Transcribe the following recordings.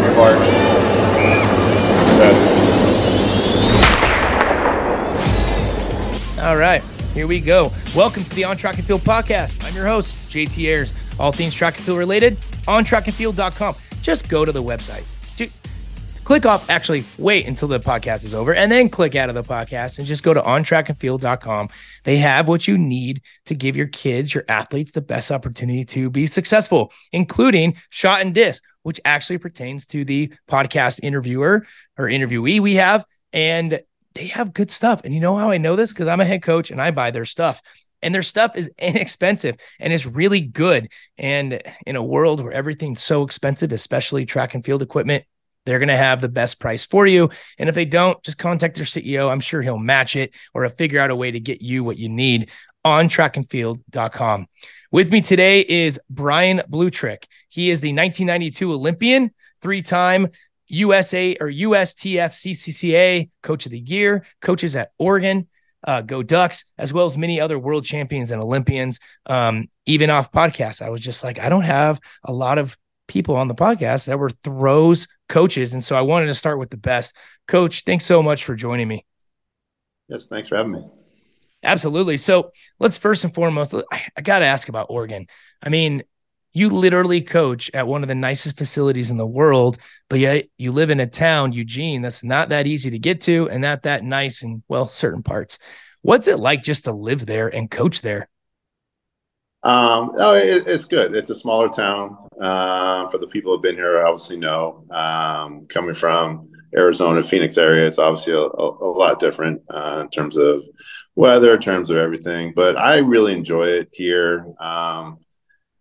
your mark. All right, here we go. Welcome to the On Track and Field podcast. I'm your host, JT Ayers. All things track and field related on trackandfield.com. Just go to the website. Click off, actually, wait until the podcast is over and then click out of the podcast and just go to ontrackandfield.com. They have what you need to give your kids, your athletes, the best opportunity to be successful, including shot and disc, which actually pertains to the podcast interviewer or interviewee we have. And they have good stuff. And you know how I know this? Because I'm a head coach and I buy their stuff. And their stuff is inexpensive and it's really good. And in a world where everything's so expensive, especially track and field equipment, they're going to have the best price for you. And if they don't, just contact their CEO. I'm sure he'll match it or he'll figure out a way to get you what you need on trackandfield.com. With me today is Brian Blutreich. He is the 1992 Olympian, three time USA or USTFCCCA Coach of the Year, coaches at Oregon, uh, Go Ducks, as well as many other world champions and Olympians. Um, even off podcast, I was just like, I don't have a lot of people on the podcast that were throws coaches. And so I wanted to start with the best. Coach, thanks so much for joining me. Yes, thanks for having me. Absolutely. So let's first and foremost, I, I got to ask about Oregon. I mean, you literally coach at one of the nicest facilities in the world, but yet you live in a town, Eugene, that's not that easy to get to and not that nice in, well, certain parts. What's it like just to live there and coach there? Um, oh, it, it's good. It's a smaller town. Uh, for the people who've been here, obviously know. Um, coming from Arizona, Phoenix area, it's obviously a, a, lot different uh, in terms of weather, in terms of everything. But I really enjoy it here. Um,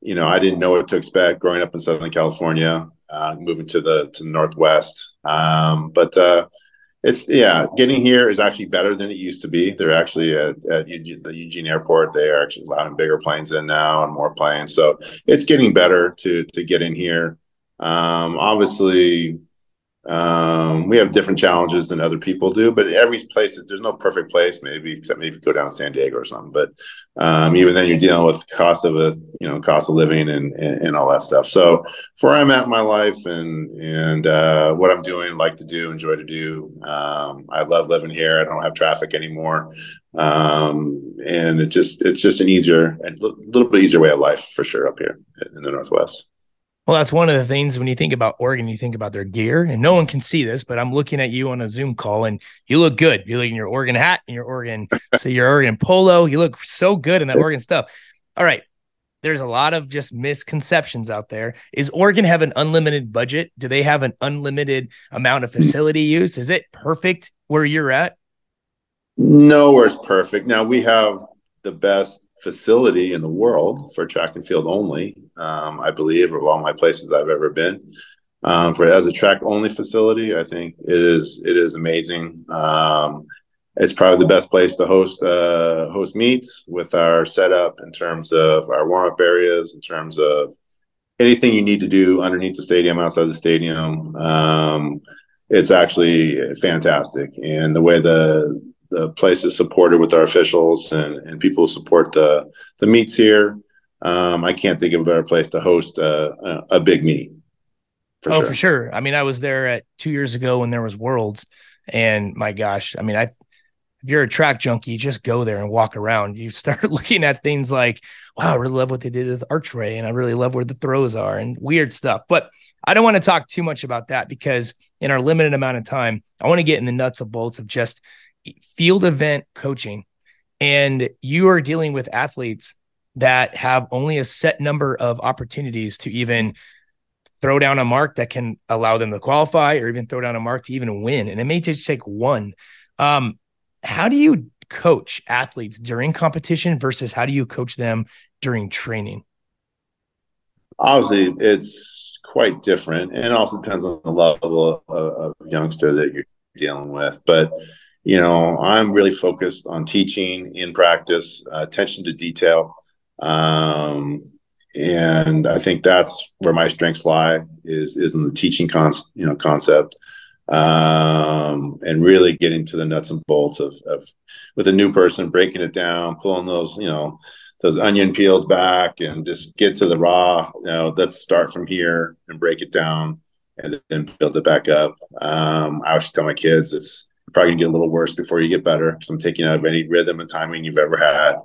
you know, I didn't know what to expect growing up in Southern California, uh, moving to the to the Northwest. Um, but uh, it's yeah, getting here is actually better than it used to be. They're actually at, at Eugene, the Eugene Airport. They are actually allowing bigger planes in now and more planes, so it's getting better to to get in here. Um, obviously, um, we have different challenges than other people do, but every place there's no perfect place, maybe except maybe if you go down to San Diego or something. But um, even then, you're dealing with cost of a you know cost of living and, and, and all that stuff. So where I'm at in my life and and uh, what I'm doing, like to do, enjoy to do. Um, I love living here. I don't have traffic anymore, um, and it just it's just an easier, a little bit easier way of life for sure up here in the Northwest. Well, that's one of the things when you think about Oregon, you think about their gear, and no one can see this, but I'm looking at you on a Zoom call, and you look good. You're in your Oregon hat and your Oregon, so your Oregon polo. You look so good in that Oregon stuff. All right, there's a lot of just misconceptions out there. Is Oregon have an unlimited budget? Do they have an unlimited amount of mm. facility use? Is it perfect where you're at? Nowhere's perfect. Now we have the best facility in the world for track and field only. Um, I believe of all my places I've ever been. Um, for as a track only facility, I think it is it is amazing. Um, it's probably the best place to host uh, host meets with our setup in terms of our warm up areas, in terms of anything you need to do underneath the stadium, outside the stadium. Um, it's actually fantastic, and the way the the place is supported with our officials and, and people support the the meets here. Um, I can't think of a better place to host a, a, a big meet. For oh, sure. for sure. I mean, I was there at two years ago when there was Worlds, and my gosh, I mean, I if you're a track junkie, just go there and walk around. You start looking at things like, wow, I really love what they did with Archway, and I really love where the throws are and weird stuff. But I don't want to talk too much about that because in our limited amount of time, I want to get in the nuts and bolts of just field event coaching and you are dealing with athletes that have only a set number of opportunities to even throw down a mark that can allow them to qualify or even throw down a mark to even win. And it may just take one. Um, how do you coach athletes during competition versus how do you coach them during training? Obviously it's quite different and it also depends on the level of, of youngster that you're dealing with. But you know, I'm really focused on teaching in practice, uh, attention to detail. Um, and I think that's where my strengths lie is, is in the teaching con- you know, concept. Um, and really getting to the nuts and bolts of, of with a new person, breaking it down, pulling those, you know, those onion peels back and just get to the raw, you know, let's start from here and break it down and then build it back up. Um, I always tell my kids it's probably get a little worse before you get better. So I'm taking out of any rhythm and timing you've ever had,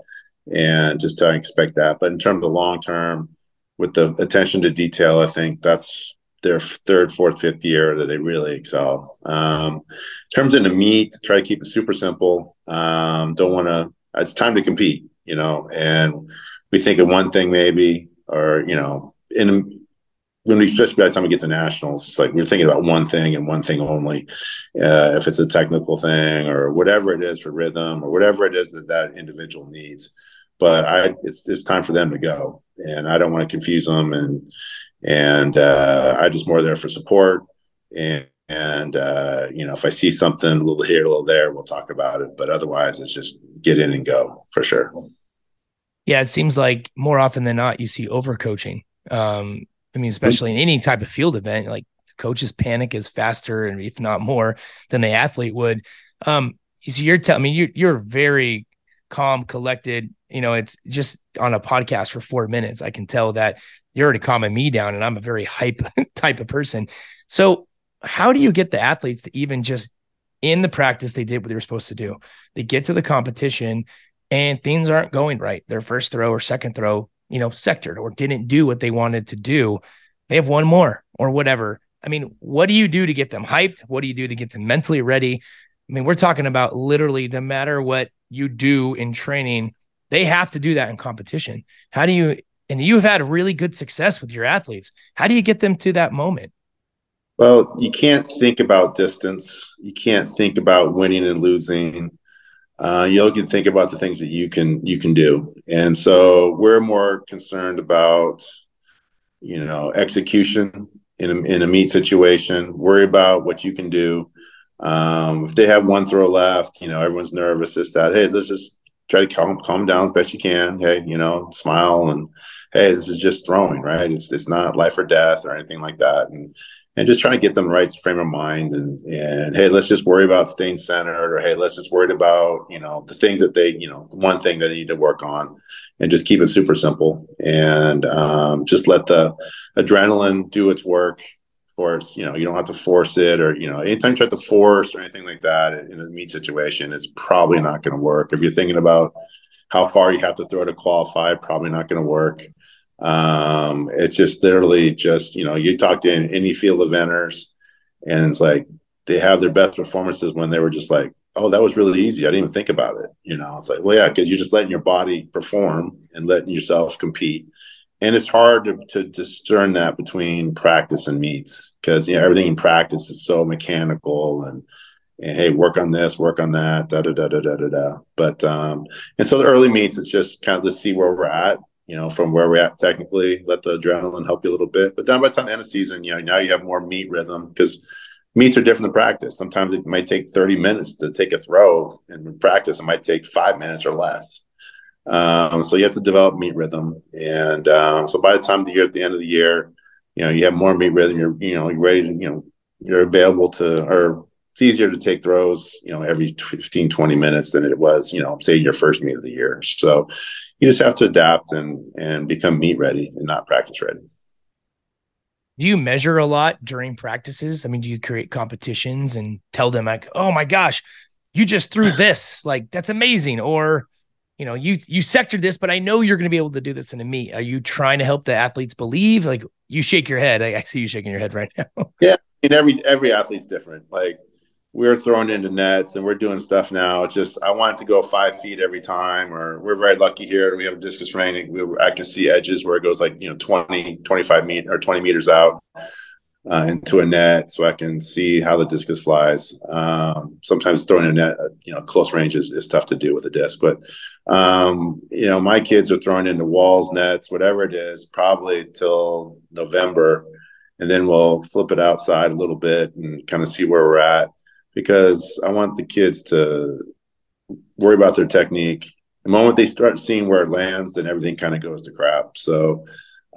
and just to expect that. But in terms of long term, with the attention to detail, I think that's their third, fourth, fifth year that they really excel. Um, in terms of the meet, try to keep it super simple. Um, don't want to. It's time to compete, you know, and we think of one thing maybe, or you know, in when we especially by the time we get to nationals, it's like we're thinking about one thing and one thing only. Uh, if it's a technical thing or whatever it is for rhythm or whatever it is that that individual needs, but I it's it's time for them to go, and I don't want to confuse them, and and uh, I just more there for support, and and uh, you know if I see something a little here, a little there, we'll talk about it, but otherwise it's just get in and go for sure. Yeah, it seems like more often than not you see overcoaching. Um, I mean, especially in any type of field event, like coaches panic is faster and if not more than the athlete would. Um, so you're telling me you, you're very calm, collected. You know, it's just on a podcast for four minutes. I can tell that you're already calming me down, and I'm a very hype type of person. So, how do you get the athletes to even just in the practice they did what they were supposed to do? They get to the competition and things aren't going right. Their first throw or second throw you know, sectored or didn't do what they wanted to do, they have one more or whatever. I mean, what do you do to get them hyped? What do you do to get them mentally ready? I mean, we're talking about literally no matter what you do in training, they have to do that in competition. How do you, and you've had really good success with your athletes. How do you get them to that moment? Well, you can't think about distance. You can't think about winning and losing uh, you can think about the things that you can you can do. And so we're more concerned about you know execution in a, in a meet situation worry about what you can do. Um, if they have one throw left you know everyone's nervous it's that. Hey let's just try to calm, calm down as best you can. Hey you know smile and hey this is just throwing right? It's, it's not life or death or anything like that. And and just trying to get them the right frame of mind and and hey let's just worry about staying centered or hey let's just worry about you know the things that they you know one thing they need to work on and just keep it super simple. And um, just let the adrenaline do its work. For us you know you don't have to force it or you know anytime you try to force or anything like that in a meet situation it's probably not going to work. If you're thinking about how far you have to throw to qualify probably not going to work um, it's just literally just, you know, you talk to any field of eventers and it's like they have their best performances when they were just like, oh, that was really easy. I didn't even think about it. You know, it's like, well, yeah, because you're just letting your body perform and letting yourself compete. And it's hard to, to discern that between practice and meets because, you know, everything in practice is so mechanical and, and hey, work on this, work on that, da da da da da da da. But um, and so the early meets, it's just kind of to see where we're at you know, from where we're at technically, let the adrenaline help you a little bit. But then by the time the end of season, you know, now you have more meet rhythm because meets are different than practice. Sometimes it might take 30 minutes to take a throw, and in practice, it might take five minutes or less. Um, so you have to develop meet rhythm. And um, so by the time the year at the end of the year, you know, you have more meet rhythm, you're, you know, you're ready to, you know, you're available to, or it's easier to take throws, you know, every 15, 20 minutes than it was, you know, say your first meet of the year. So you just have to adapt and and become meet ready and not practice ready. Do you measure a lot during practices? I mean, do you create competitions and tell them like, "Oh my gosh, you just threw this. Like that's amazing." Or, you know, you you sectored this, but I know you're going to be able to do this in a meet. Are you trying to help the athletes believe? Like you shake your head. I, I see you shaking your head right now. Yeah, I mean every every athlete's different. Like we're throwing into nets and we're doing stuff now. It's just I want it to go five feet every time, or we're very lucky here. We have a discus range. We, I can see edges where it goes like you know 20, 25 meter or 20 meters out uh, into a net, so I can see how the discus flies. Um, sometimes throwing a net, you know, close range is, is tough to do with a disc, but um, you know, my kids are throwing into walls, nets, whatever it is, probably till November, and then we'll flip it outside a little bit and kind of see where we're at because I want the kids to worry about their technique. The moment they start seeing where it lands, then everything kind of goes to crap. So,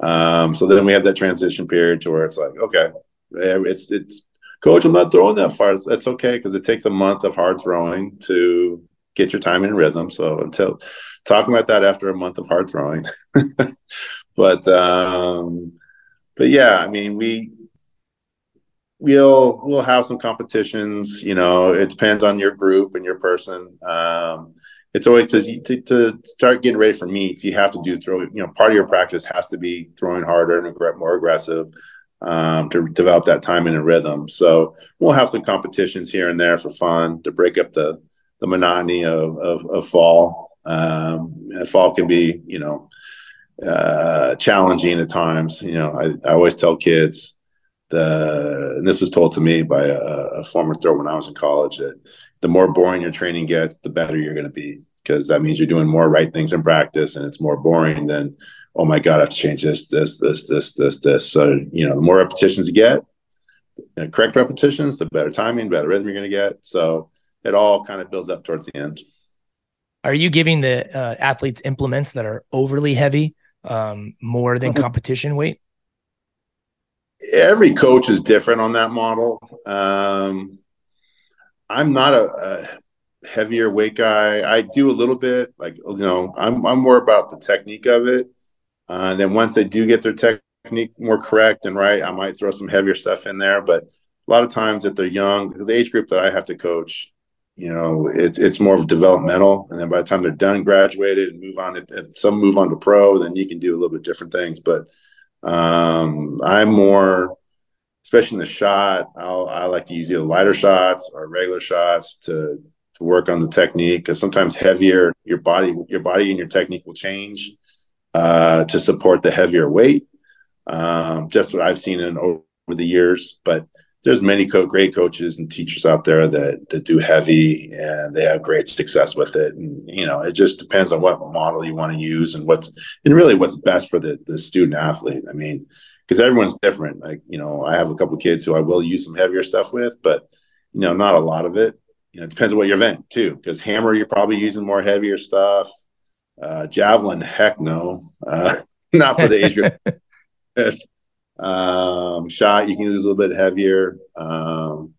um, so then we have that transition period to where it's like, okay, it's it's coach, I'm not throwing that far. That's okay because it takes a month of hard throwing to get your time in rhythm. So until talking about that after a month of hard throwing, but um, but yeah, I mean we we'll we'll have some competitions. You know, it depends on your group and your person. Um, it's always to, to, to start getting ready for meets. You have to do throw. You know, part of your practice has to be throwing harder and more aggressive um, to develop that timing and rhythm. So we'll have some competitions here and there for fun to break up the the monotony of of, of fall. Um, and fall can be, you know, uh, challenging at times. You know, I, I always tell kids the and this was told to me by a, a former thrower when I was in college that the more boring your training gets, the better you're going to be because that means you're doing more right things in practice and it's more boring than oh my god, I have to change this, this, this, this, this, this. So you know, the more repetitions you get, the correct repetitions, the better timing, better rhythm you're going to get. So it all kind of builds up towards the end. Are you giving the uh, athletes implements that are overly heavy, um, more than mm-hmm. competition weight? Every coach is different on that model. Um, I'm not a, a, heavier weight guy. I do a little bit, like you know, I'm I'm more about the technique of it. Uh, and then once they do get their technique more correct and right, I might throw some heavier stuff in there. But a lot of times that they're young, the age group that I have to coach, you know, it's it's more of developmental. And then by the time they're done, graduated, and move on, if, if some move on to pro, then you can do a little bit different things. But um, I'm more especially in the shot, I'll, I like to use either lighter shots or regular shots to to work on the technique because sometimes heavier your body your body and your technique will change uh, to support the heavier weight. Um, just what I've seen in over the years, but there's many co- great coaches and teachers out there that that do heavy and they have great success with it. And you know, it just depends on what model you want to use and what's and really what's best for the the student athlete. I mean, because everyone's different. Like, you know, I have a couple kids who I will use some heavier stuff with, but you know, not a lot of it. You know, it depends on what your event too. Because hammer, you're probably using more heavier stuff. Uh, javelin, heck no, uh, not for the age. um, shot, you can use a little bit heavier. Um,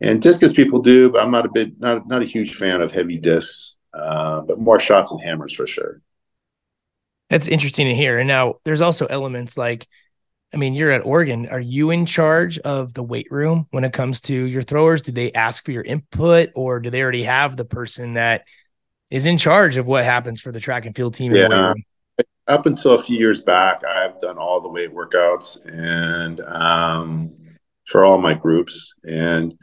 and discus people do, but I'm not a bit not not a huge fan of heavy discs. Uh, but more shots and hammers for sure. That's interesting to hear. And now there's also elements like I mean, you're at Oregon. Are you in charge of the weight room when it comes to your throwers? Do they ask for your input or do they already have the person that is in charge of what happens for the track and field team? Yeah. Up until a few years back, I've done all the weight workouts and um, for all my groups. And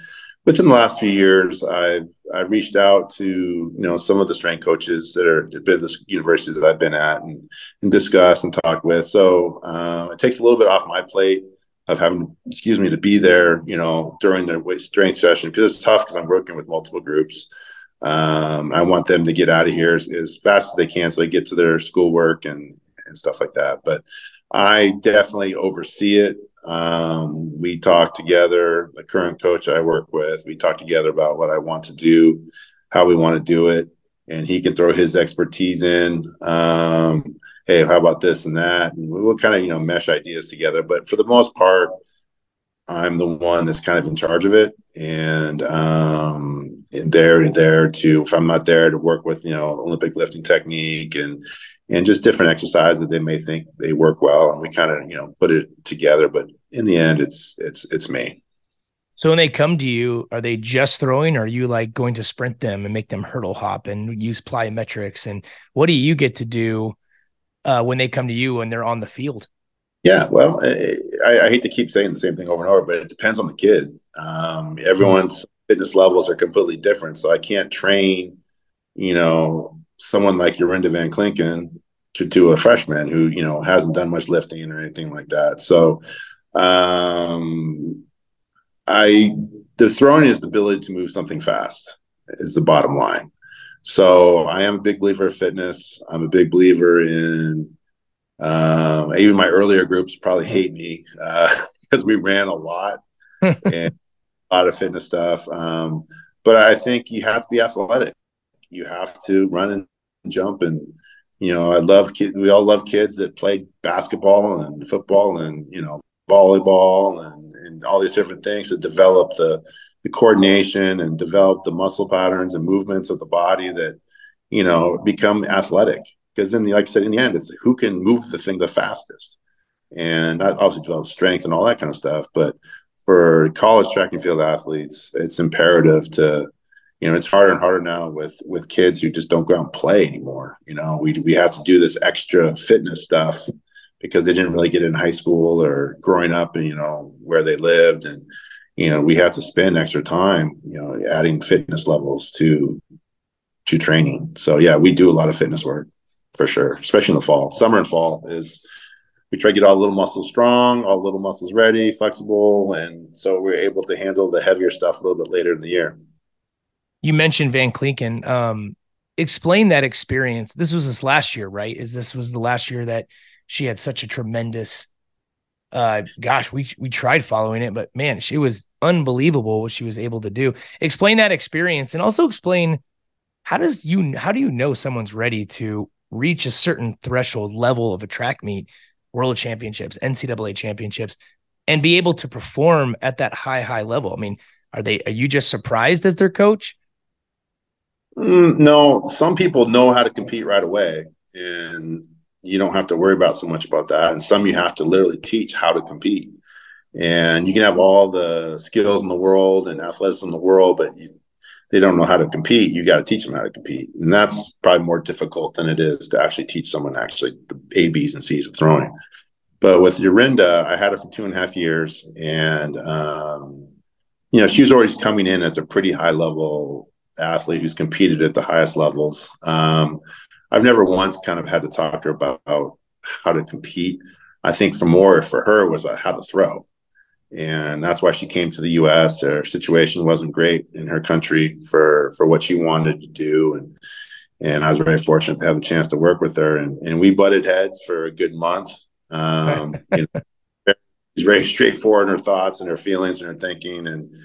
within the last few years, I've I've reached out to you know some of the strength coaches that are been the universities that I've been at and, and discussed and talked with. So uh, it takes a little bit off my plate of having excuse me to be there you know during the strength session because it's tough because I'm working with multiple groups. Um, I want them to get out of here as, as fast as they can so they get to their schoolwork and and stuff like that. But I definitely oversee it. Um, we talk together, the current coach I work with, we talk together about what I want to do, how we want to do it, and he can throw his expertise in. Um, hey, how about this and that? And we'll kind of, you know, mesh ideas together. But for the most part, I'm the one that's kind of in charge of it, and um, and there there to if I'm not there to work with you know Olympic lifting technique and and just different exercises that they may think they work well, and we kind of you know put it together. But in the end, it's it's it's me. So when they come to you, are they just throwing, or are you like going to sprint them and make them hurdle hop and use plyometrics? And what do you get to do uh, when they come to you and they're on the field? Yeah, well, I, I, hate to keep saying the same thing over and over, but it depends on the kid. Um, everyone's fitness levels are completely different, so I can't train, you know, someone like Jorinde Van Klinken to, to a freshman who you know hasn't done much lifting or anything like that. So, um, I the throwing is the ability to move something fast is the bottom line. So I am a big believer of fitness. I'm a big believer in um, even my earlier groups probably hate me because uh, we ran a lot and a lot of fitness stuff. Um, but I think you have to be athletic. You have to run and jump and you know, I love kids. We all love kids that play basketball and football and you know volleyball and, and all these different things to develop the the coordination and develop the muscle patterns and movements of the body that you know become athletic because then like i said in the end it's who can move the thing the fastest? And I obviously develop strength and all that kind of stuff but for college track and field athletes, it's imperative to, you know, it's harder and harder now with with kids who just don't go out and play anymore. You know, we we have to do this extra fitness stuff because they didn't really get in high school or growing up and you know where they lived and you know we have to spend extra time you know adding fitness levels to to training. So yeah we do a lot of fitness work for sure especially in the fall summer and fall is we try to get all little muscles strong, all little muscles ready, flexible, and so we're able to handle the heavier stuff a little bit later in the year. You mentioned Van Klinken. Um, explain that experience. This was this last year, right? Is this was the last year that she had such a tremendous uh gosh we we tried following it but man she was unbelievable what she was able to do explain that experience and also explain how does you how do you know someone's ready to reach a certain threshold level of a track meet world championships, NCAA championships, and be able to perform at that high, high level? I mean, are they are you just surprised as their coach? Mm, no, some people know how to compete right away, and you don't have to worry about so much about that. And some you have to literally teach how to compete. And you can have all the skills in the world and athleticism in the world, but you, they don't know how to compete. You got to teach them how to compete, and that's probably more difficult than it is to actually teach someone actually the A, B's, and C's of throwing. But with Jorinde, I had her for two and a half years, and um, you know she was always coming in as a pretty high level athlete who's competed at the highest levels. Um, I've never once kind of had to talk to her about how to compete. I think for more for her was how to throw and that's why she came to the U.S. Her situation wasn't great in her country for for what she wanted to do, and and I was very fortunate to have the chance to work with her, and and we butted heads for a good month. Um, you know, she's very straightforward in her thoughts and her feelings and her thinking, and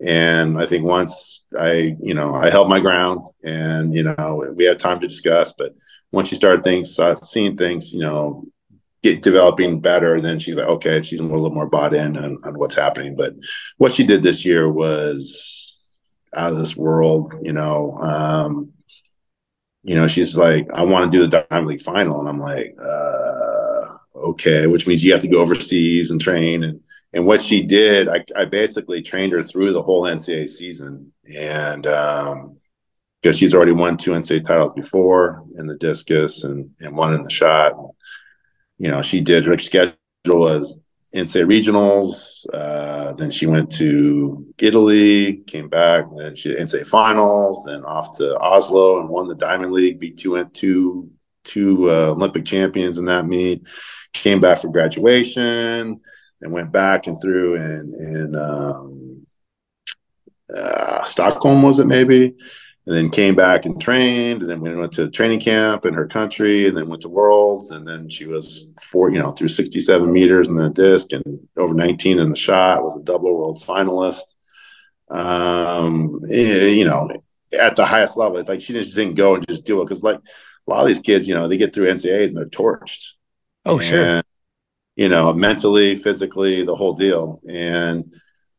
and I think once I you know I held my ground, and you know we had time to discuss, but once she started things, uh, seeing things, you know, get developing better, then she's like, okay, she's a little more bought in on, on what's happening. But what she did this year was out of this world, you know. Um, you know, she's like, I want to do the Diamond League final. And I'm like, uh, okay, which means you have to go overseas and train. And and what she did, I, I basically trained her through the whole NCAA season. And um, because she's already won two NCAA titles before in the discus and, and one in the shot you know, she did her schedule as NCAA regionals. Uh, then she went to Italy, came back, then she did NCAA finals, then off to Oslo and won the Diamond League, beat two two two uh, Olympic champions in that meet. Came back for graduation, and went back and threw in in um, uh, Stockholm was it maybe, and then came back and trained and then we went to training camp in her country and then went to worlds and then she was four you know threw 67 meters in the disc and over 19 in the shot was a double world finalist. Um eh, you know at the highest level like she just didn't go and just do it because like a lot of these kids you know they get through NCAAs and they're torched. Oh and, sure you know mentally physically the whole deal. And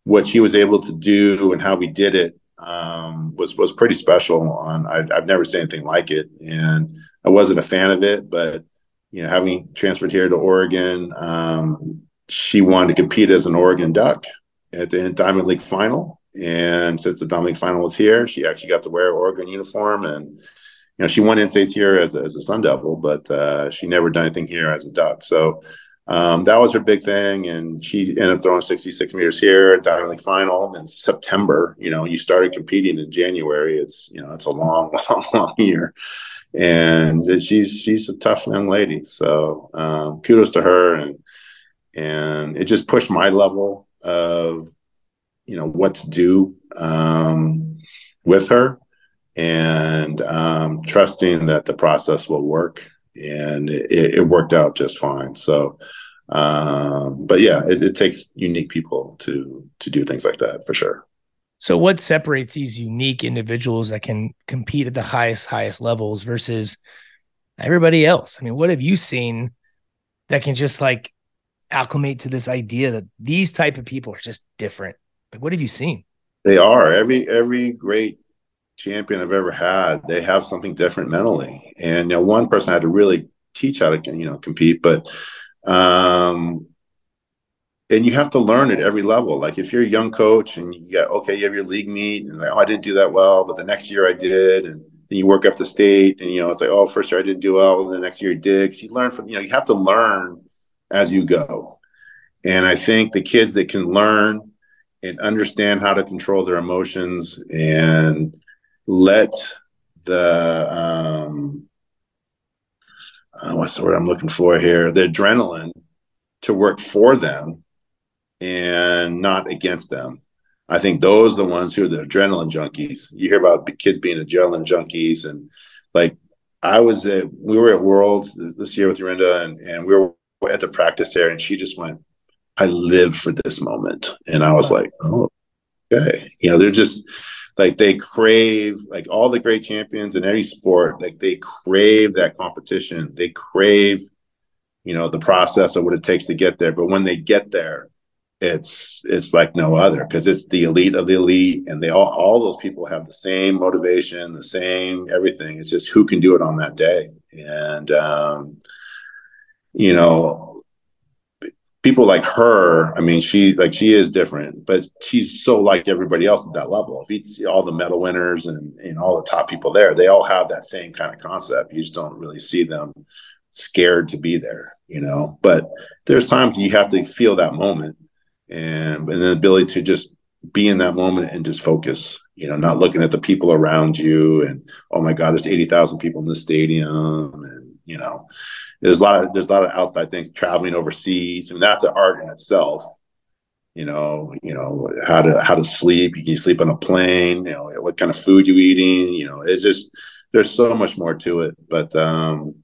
what she was able to do and how we did it um, was was pretty special. On I, have never seen anything like it, and I wasn't a fan of it, but you know, having transferred here to Oregon, um, she wanted to compete as an Oregon Duck at the Diamond League final, and since the Diamond League final was here, she actually got to wear Oregon uniform and. You know, she won NCAAs here as a, as a Sun Devil, but uh, she never done anything here as a Duck. So um, that was her big thing, and she ended up throwing 66 meters here at Diamond League final in September. You know, you started competing in January. It's you know, it's a long, long, long year, and she's she's a tough young lady. So um, kudos to her, and and it just pushed my level of you know what to do um, with her, and um, trusting that the process will work and it, it worked out just fine. So, um, but yeah, it, it takes unique people to to do things like that for sure. So, what separates these unique individuals that can compete at the highest highest levels versus everybody else? I mean, what have you seen that can just like acclimate to this idea that these type of people are just different? Like, what have you seen? They are every every great champion I've ever had, they have something different mentally. And you know, one person I had to really teach how to you know compete, but um, and you have to learn at every level. Like if you're a young coach and you got okay, you have your league meet, and like, oh, I didn't do that well, but the next year I did, and then you work up to state, and you know it's like, oh, first year I didn't do well, the next year you did. You learn from, you know, you have to learn as you go. And I think the kids that can learn and understand how to control their emotions and let the um, uh, what's the word I'm looking for here? The adrenaline to work for them and not against them. I think those are the ones who are the adrenaline junkies. You hear about kids being adrenaline junkies, and like I was at, we were at Worlds this year with Jorinde, and, and we were at the practice there, and she just went, "I live for this moment," and I was like, "Oh, okay." You know, they're just like they crave like all the great champions in any sport like they crave that competition. They crave you know the process of what it takes to get there. But when they get there it's it's like no other because it's the elite of the elite and they all all those people have the same motivation the same everything. It's just who can do it on that day. And um you know people like her, I mean, she like she is different, but she's so like everybody else at that level. If you see all the medal winners and and all the top people there, they all have that same kind of concept. You just don't really see them scared to be there, you know. But there's times you have to feel that moment and and the ability to just be in that moment and just focus you know not looking at the people around you and oh my god there's 80,000 people in the stadium and you know there's a lot of there's a lot of outside things traveling overseas. And that's an art in itself. You know you know how to how to sleep. You can sleep on a plane you know what kind of food you eating you know it's just there's so much more to it. But um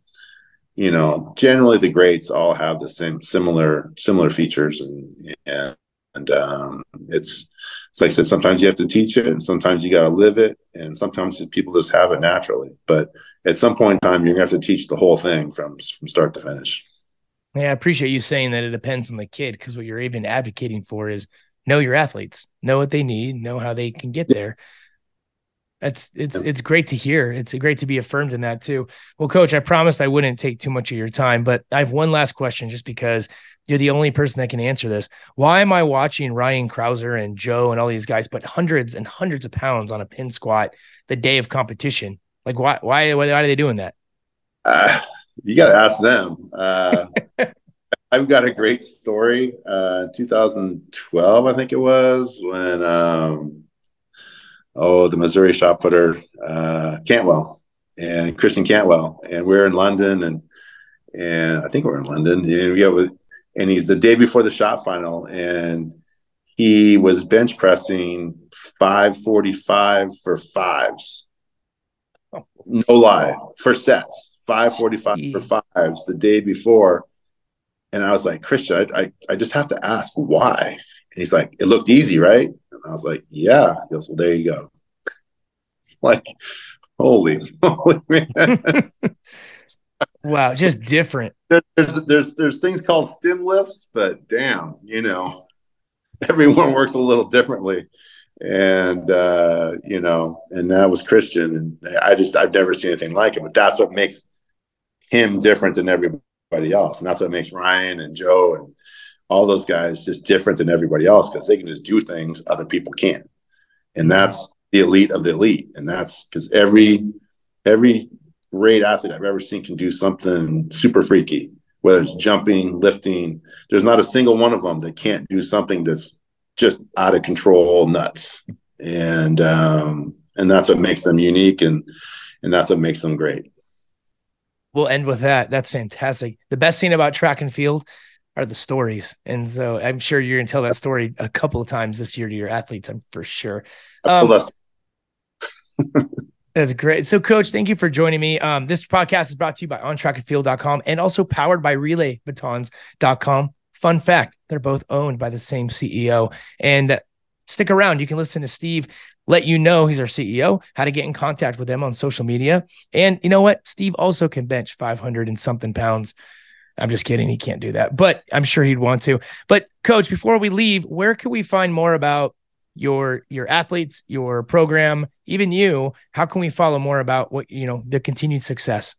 you know generally the greats all have the same similar similar features and and, and um it's it's like I said, sometimes you have to teach it, and sometimes you got to live it, and sometimes people just have it naturally. But at some point in time, you're gonna have to teach the whole thing from from start to finish. Yeah, I appreciate you saying that it depends on the kid because what you're even advocating for is know your athletes, know what they need, know how they can get there. That's it's it's great to hear. It's great to be affirmed in that too. Well, coach, I promised I wouldn't take too much of your time, but I have one last question just because you're the only person that can answer this. Why am I watching Ryan Crouser and Joe and all these guys put hundreds and hundreds of pounds on a pin squat the day of competition? Like, why, why, why are they doing that? Uh, you got to ask them. Uh, I've got a great story. Uh, 2012, I think it was when, um, oh, the Missouri shot putter, uh, Cantwell and Christian Cantwell, and we're in London and and I think we're in London. And we got and he's the day before the shot final, and he was bench pressing 545 for fives. Oh. No lie, for sets, 545 Jeez. for fives the day before. And I was like, Christian, I, I, I, just have to ask why. And he's like, it looked easy, right? And I was like, yeah. He goes, well, there you go. Like, holy, holy man. wow, just different. There's there's there's things called stim lifts, but damn, you know, everyone works a little differently. And uh, you know, and that was Christian, and I just I've never seen anything like it. But that's what makes him different than everybody else, and that's what makes Ryan and Joe and all those guys just different than everybody else because they can just do things other people can't, and that's the elite of the elite, and that's because every every great athlete I've ever seen can do something super freaky, whether it's jumping, lifting. There's not a single one of them that can't do something that's just out of control, nuts. And um, and that's what makes them unique, and and that's what makes them great. We'll end with that. That's fantastic. The best thing about track and field are the stories, and so I'm sure you're gonna tell that story a couple of times this year to your athletes. I'm for sure. Um, That's great. So, coach, thank you for joining me. Um, this podcast is brought to you by ontrackandfield.com and also powered by relaybatons.com. Fun fact they're both owned by the same CEO. And stick around. You can listen to Steve let you know he's our CEO, how to get in contact with him on social media. And you know what? Steve also can bench 500 and something pounds. I'm just kidding. He can't do that, but I'm sure he'd want to. But, coach, before we leave, where can we find more about your your athletes, your program, even you, how can we follow more about what you know the continued success?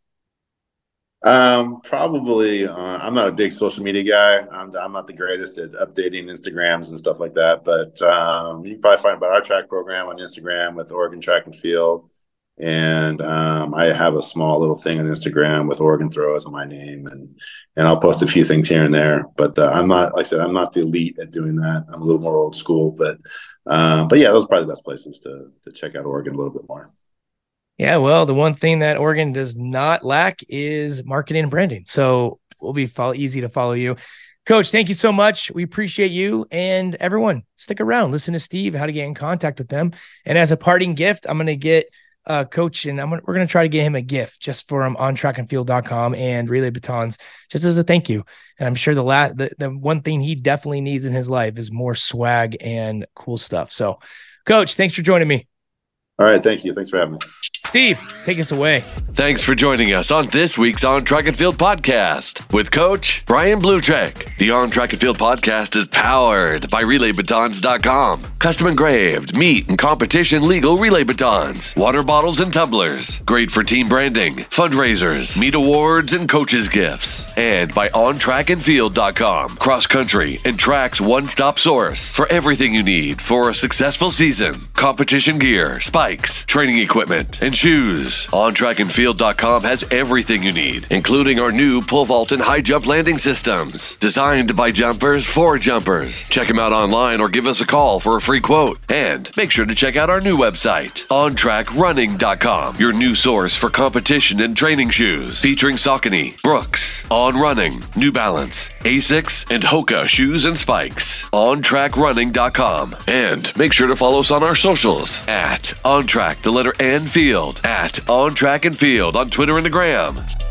Um, probably. Uh, I'm not a big social media guy. I'm, I'm not the greatest at updating Instagrams and stuff like that. But um, you can probably find about our track program on Instagram with Oregon Track and Field, and um, I have a small little thing on Instagram with Oregon Throws on my name, and and I'll post a few things here and there. But uh, I'm not, like I said, I'm not the elite at doing that. I'm a little more old school, but uh, but yeah, those are probably the best places to to check out Oregon a little bit more. Yeah, well, the one thing that Oregon does not lack is marketing and branding. So we'll be follow, easy to follow you. Coach, thank you so much. We appreciate you and everyone. Stick around, listen to Steve, how to get in contact with them. And as a parting gift, I'm going to get uh, coach and I'm gonna, we're going to try to get him a gift just for him on trackandfield.com and relay batons just as a thank you. And I'm sure the last, the, the one thing he definitely needs in his life is more swag and cool stuff. So, coach, thanks for joining me. All right. Thank you. Thanks for having me. Steve, take us away. Thanks for joining us on this week's On Track and Field podcast with Coach Brian Blutreich. The On Track and Field podcast is powered by RelayBatons.com. Custom engraved, meet, and competition legal relay batons, water bottles, and tumblers. Great for team branding, fundraisers, meet awards, and coaches' gifts. And by OnTrackandField.com. Cross country and tracks one stop source for everything you need for a successful season. Competition gear, spikes, training equipment, and shoes. OnTrackandField.com has everything you need, including our new pole vault and high jump landing systems. Designed by jumpers for jumpers. Check them out online or give us a call for a free quote. And make sure to check out our new website, OnTrackRunning.com, your new source for competition and training shoes, featuring Saucony, Brooks, On Running, New Balance, Asics, and Hoka shoes and spikes. OnTrackRunning.com. And make sure to follow us on our socials at OnTrack, the letter N Field, at On Track and Field on Twitter and the Gram.